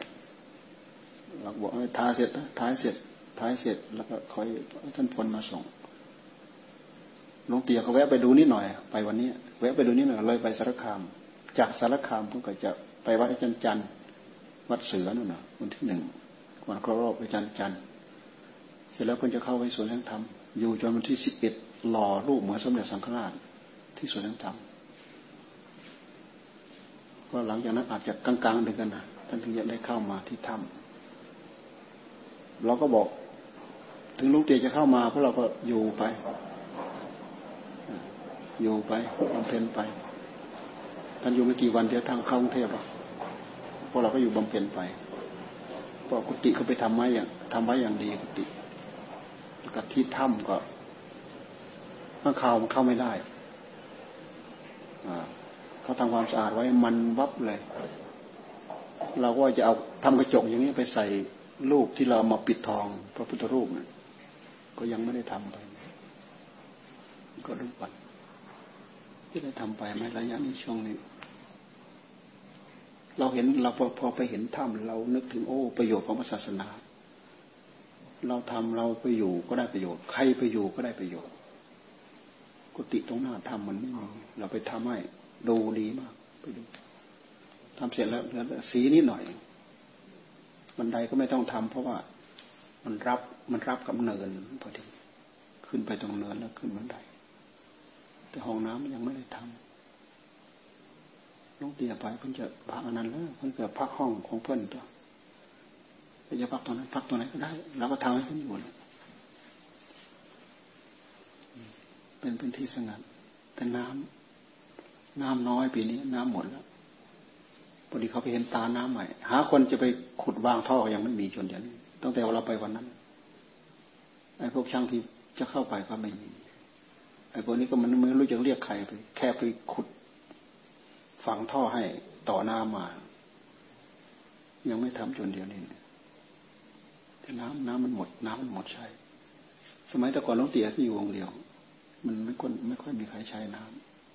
เราบอกให้ทาเสร็จทาเสร็จ ท้ายเสร็จแล้วก็คอยท่านพลมาส่งหลวงเตียเขาแวะไปดูนิดหน่อย ไปวันนี้ แวะไปดูนิดหน่อยเลยไปสารคาม จากสารคามเพิ่งก็จะไปวัดอาจารย์จันทร์วัดเสือนู่นนะวันที่หนึ่งวันครบรอบอาจารย์จันทร์เสร็จแล้วเพิ่งจะเข้าไปสวนแห่งธรรมอยู่จนวันที่สิบเอ็ดหล่อรูปเหมือนสมเด็จสังฆราชที่สวนน้ำธรรมราะหลังจากนั้นอาจจะกลางๆเดือนกันนะท่านถึงจะได้เข้ามาที่ถ้ำเราก็บอก ถึงลุงเตียจะเข้ามาพวกเราก็อยู่ไป อยู่ไปบำเพ็ญไปท่านอยู่ไม่กี่วันเดียวทางเข้ากรุงเทพหรอกพวกเราก็อยู่บำเพ็ญไปพอกุฏิเขาไปทำไว้อย่างทำไว้อย่างดีกุฏิกับที่ถ้ำก็ข้างข่าวมันเข้าไม่ได้เขาทำความสะอาดไว้มันวับเลย เราก็จะเอาทำกระจกอย่างนี้ไปใส่รูปที่เรามาปิดทองพระพุทธรูปนะ ก็ยังไม่ได้ทำไป ก็ดูก่อนที่ได้ทำไปไหมระยะนี้ช่วงนี้ เราเห็นเราพอพอไปเห็นถ้ำเรานึกถึงโอ้ ประโยชน์ของศาสนา เราทำเราไปอยู่ก็ได้ประโยชน์ ใครไปอยู่ก็ได้ประโยชน์ กุฏิตรงหน้าทำมันไม่มีเราไปทำให้ดูดีมากไปดูทำเสร็จแล้วแล้วสีนิดหน่อยบันไดก็ไม่ต้องทำเพราะว่า มันรับมันรับกับเนินพอดีขึ้นไปตรงเนินแล้วขึ้นบันไดแต่ห้องน้ำยังไม่ได้ทำลูกเดียไปเพิ่งจะพักอันนั้นแล้วเพิ่งจะพักห้องของเพื่อนตัวจะพักตรงนั้นพักตรงไหนก็ได้เราก็ทำให้เพื่นอยู่เป็นพื้นที่สงัดแต่น้ำน้ำน้อยปีนี้ น้ำหมดแล้วพอดีเขาไปเห็นตาน้ำใหม่ หาคนจะไปขุดวางท่อยังไม่มีจนเดี๋ยวนี้ ตั้งแต่เราไปวันนั้นไอ้พวกช่างที่จะเข้าไปก็ไม่มีไอ้พวกนี้ก็มันไม่รู้จะเรียกใครไปแค่ไปขุด ฝังท่อให้ต่อหน้ามา ยังไม่ทำจนเดียวนี้แต่น้ำน้ำมันหมด น้ำมันหมดใช้สมัยแต่ก่อนน้องเตี๋ยที่อยู่วงเดียว มันไม่ค่อยไม่ค่อยมีใครใช้น้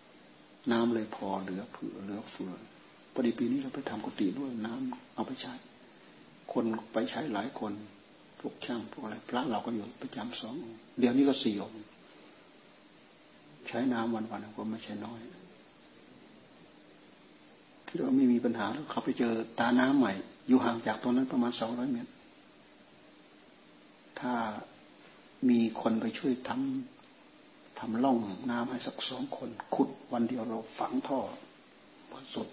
ำน้ำเลยพอเหลือเผื่อเหลือเฟือพอดีปีนี้เราไปทำกุฏิด้วยน้ำเอาไปใช้ คนไปใช้หลายคนพวกช่างพวกอะไรพระเราก็อยู่ประจำสองเดี๋ยวนี้ก็สี่องค์ใช้น้ำวันๆก็ไม่ใช่น้อยที่เราไม่มีปัญหาแล้วเขาไปเจอตาน้ำใหม่ อยู่ห่างจากตรงนั้นประมาณสองร้อยเมตร ถ้ามีคนไปช่วยทำทำล่องน้ำให้สักสองคน ขุดวันเดียวเราฝังท่อวันสุด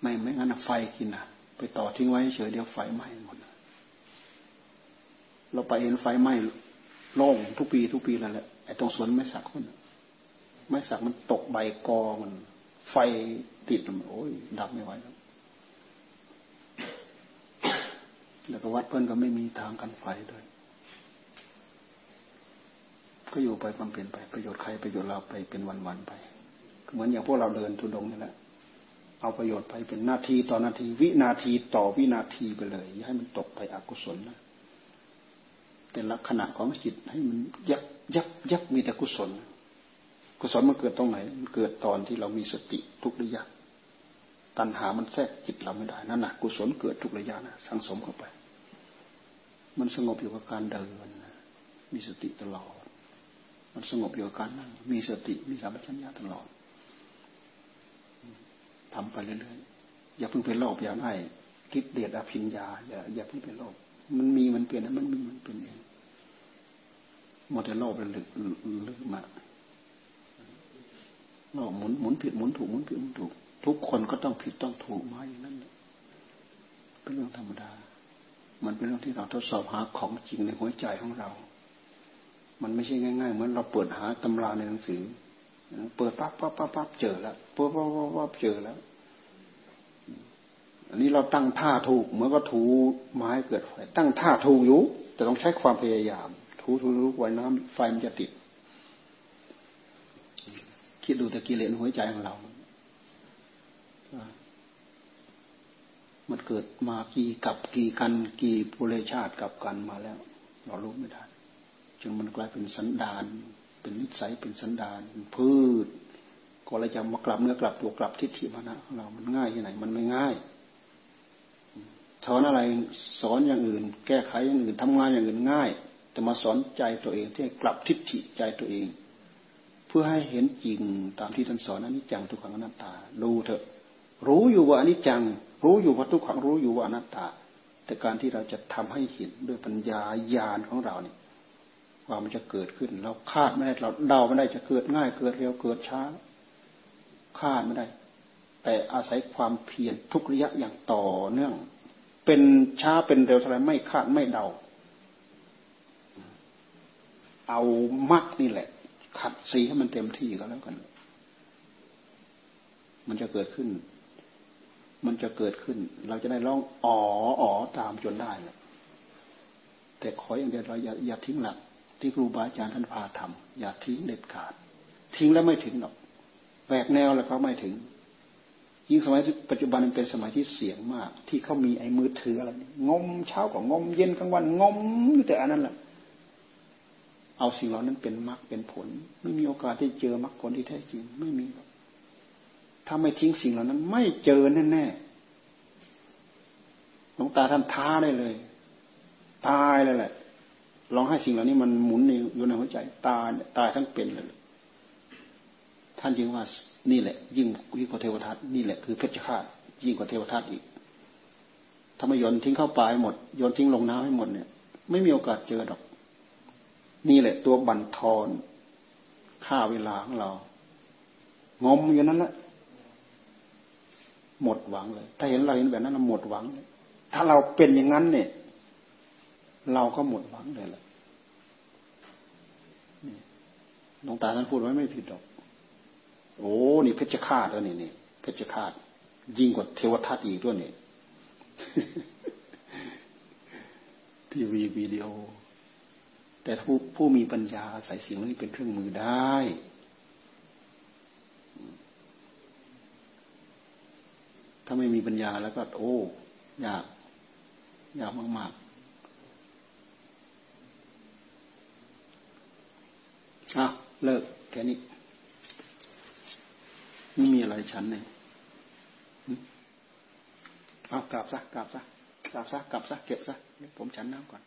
ไม่ไม่งั้นไฟกินอะ ไปต่อทิ้งไว้เฉยเดียวไฟไหม้หมด เราไปเห็นไฟไหม้โล่งทุกปีทุกปีแล้วแหละไอ้ตรงสวนไม่สักคนไม่สักมันตกใบกอมัน ไฟติดมันโอ้ยดับไม่ไหวแล้วแล้วก็วัดเพื่อนก็ไม่มีทางกันไฟด้วย ก็อยู่ไปบำเพ็ญไปประโยชน์ใครประโยชน์เราไปเป็นวันๆไปเหมือนอย่างพวกเราเดินทุดงนี่แหละ เอาประโยชน์ไปเป็นนาทีต่อนาที วินาทีต่อวินาทีไปเลย อย่าให้มันตกไปอกุศลนะแต่ลักษณะของจิตให้มันยับยับยับมีแต่กุศล กุศลมันเกิดตรงไหน มันเกิดตอนที่เรามีสติทุกระยะตัณหามันแทรกจิตเราไม่ได้นั่นนะกุศลเกิดทุกระยะนะสังสมเข้าไป มันสงบอยู่กับการเดินมีสติตลอด มันสงบอยู่กับการนั่งมีสติมีสัมปชัญญะตลอด ทำไปเรื่อยๆอย่าเพิ่งเป็นโลภอย่าให้ฤทธิ์เดชอภิญญาอย่าอย่าเพิ่งเป็นโลภมันมีมันเปลี่ยนมันมีมันเป็นเองหมดแต่โลภเป็นลึกลึกมาโลภหมุนหมุนผิดหมุนถูกหมุนผิดหมุนถูก ทุกคนก็ต้องผิดต้องถูกมาอย่างนั้นเป็นเรื่องธรรมดา มันเป็นเรื่องที่เราทดสอบหาของจริงในหัวใจของเรา มันไม่ใช่ง่ายๆเหมือนเราเปิดหาตำราในหนังสือ เปิดปั๊บปั๊บปั๊บปั๊บเจอแล้วปั๊บปั๊บปั๊บปั๊บเจอแล้ว อันนี้เราตั้งท่าถูกเหมือนก็ถูไม้เกิดไฟตั้งท่าถูกอยู่ แต่ต้องใช้ความพยายาม ถูถูถูไว้น้ำไฟมันจะติด คิดดูตะกี้เลนหัวใจของเรา มันเกิดมากี่กับกี่กันกี่ปุเรชาติกับกันมาแล้ว เรารู้ไม่ได้จนมันกลายเป็นสันดาน เป็นนิสัยเป็นสันดานเป็นพืชก็เราจะมากลับเนื้อกลับตัวกลับทิฏฐิมานะของเรา มันง่ายที่ไหน มันไม่ง่ายสอนอะไรสอนอย่างอื่น แก้ไขอย่างอื่นทำงานอย่างอื่นง่าย แต่มาสอนใจตัวเองที่กลับทิฏฐิใจตัวเอง เพื่อให้เห็นจริงตามที่ท่านสอนอนิจจังทุกขังอนัตตา ดูเถอะ รู้อยู่ว่าอนิจจัง รู้อยู่ว่าทุกขังรู้อยู่ว่าอนัตตา แต่การที่เราจะทำให้เห็นด้วยปัญญาญาณของเราเนี่ย วามมันจะเกิดขึ้น เราคาดไม่ได้เราเดาไม่ได้จะเกิดง่ายเกิดเร็วเกิดช้า คาดไม่ได้ แต่อาศัยความเพียรทุกระยะอย่างต่อเนื่อง เป็นช้าเป็นเร็วเท่าไรไม่คาดไม่เดา เอามักนี่แหละ ขัดสีให้มันเต็มที่ก็แล้วกัน มันจะเกิดขึ้น มันจะเกิดขึ้น เราจะได้ร้องอ๋ออ๋อตามจนได้แหละแต่ขออย่างเดียวเราอย่าอย่าทิ้งหลัก ที่ครูบาอาจารย์ท่านพาทำอย่าทิ้งเด็ดขาด ทิ้งแล้วไม่ถึงหรอกแหวกแนวแล้วก็ไม่ถึง ยิ่งสมัยปัจจุบันเป็นสมัยที่เสี่ยงมาก ที่เขามีไอ้มือถืออะไรงมเช้าก็งมเย็นกลางวันงมอยู่แต่อันนั้นแหละเอาสิ่งเหล่านั้นเป็นมรรคเป็นผล ไม่มีโอกาสที่เจอมรรคผลที่แท้จริงไม่มีถ้าไม่ทิ้งสิ่งเหล่านั้น ไม่เจอแน่แน่หลวงตาท่านท้าได้เลย ตายเลยแหละ ลองให้สิ่งเหล่านี้มันหมุนอยู่ในหัวใจ ตาตายทั้งเป็นเลย ท่านจึงว่านี่แหละ ยิ่งยิ่งกว่าเทวทัตนี่แหละคือเพชฌฆาตยิ่งกว่าเทวทัตอีกถ้าไม่โยนทิ้งเข้าป่าหมดโยนทิ้งลงน้ำให้หมดเนี่ย ไม่มีโอกาสเจอดอก นี่แหละ ตัวบั่นทอนค่าเวลาของเรา งมอยู่นั้นแหละหมดหวังเลย ถ้าเห็นเราเห็นแบบนั้นเราหมดหวังเลยถ้าเราเป็นอย่างนั้นเนี่ย เราก็หมดหวังเลยแหละหลวงตาท่านพูดไว้ไม่ผิดหรอก โอ้ นี่เพชฌฆาตแล้วนี่นี่เพชฌฆาตยิ่งกว่าเทวทัตอีกด้วยนี่ทีวีวิดีโอ แต่ผู้ผู้มีปัญญาใส่สิ่งนี้เป็นเครื่องมือได้ ถ้าไม่มีปัญญาแล้วก็ โอ้ยากยากมาก ๆอะเลิกแค่นี้ ไม่มีอะไรฉันเลยเอากลับซะกลับซะกลับซะกลับซะเก็บซะผมฉันน้ำก่อน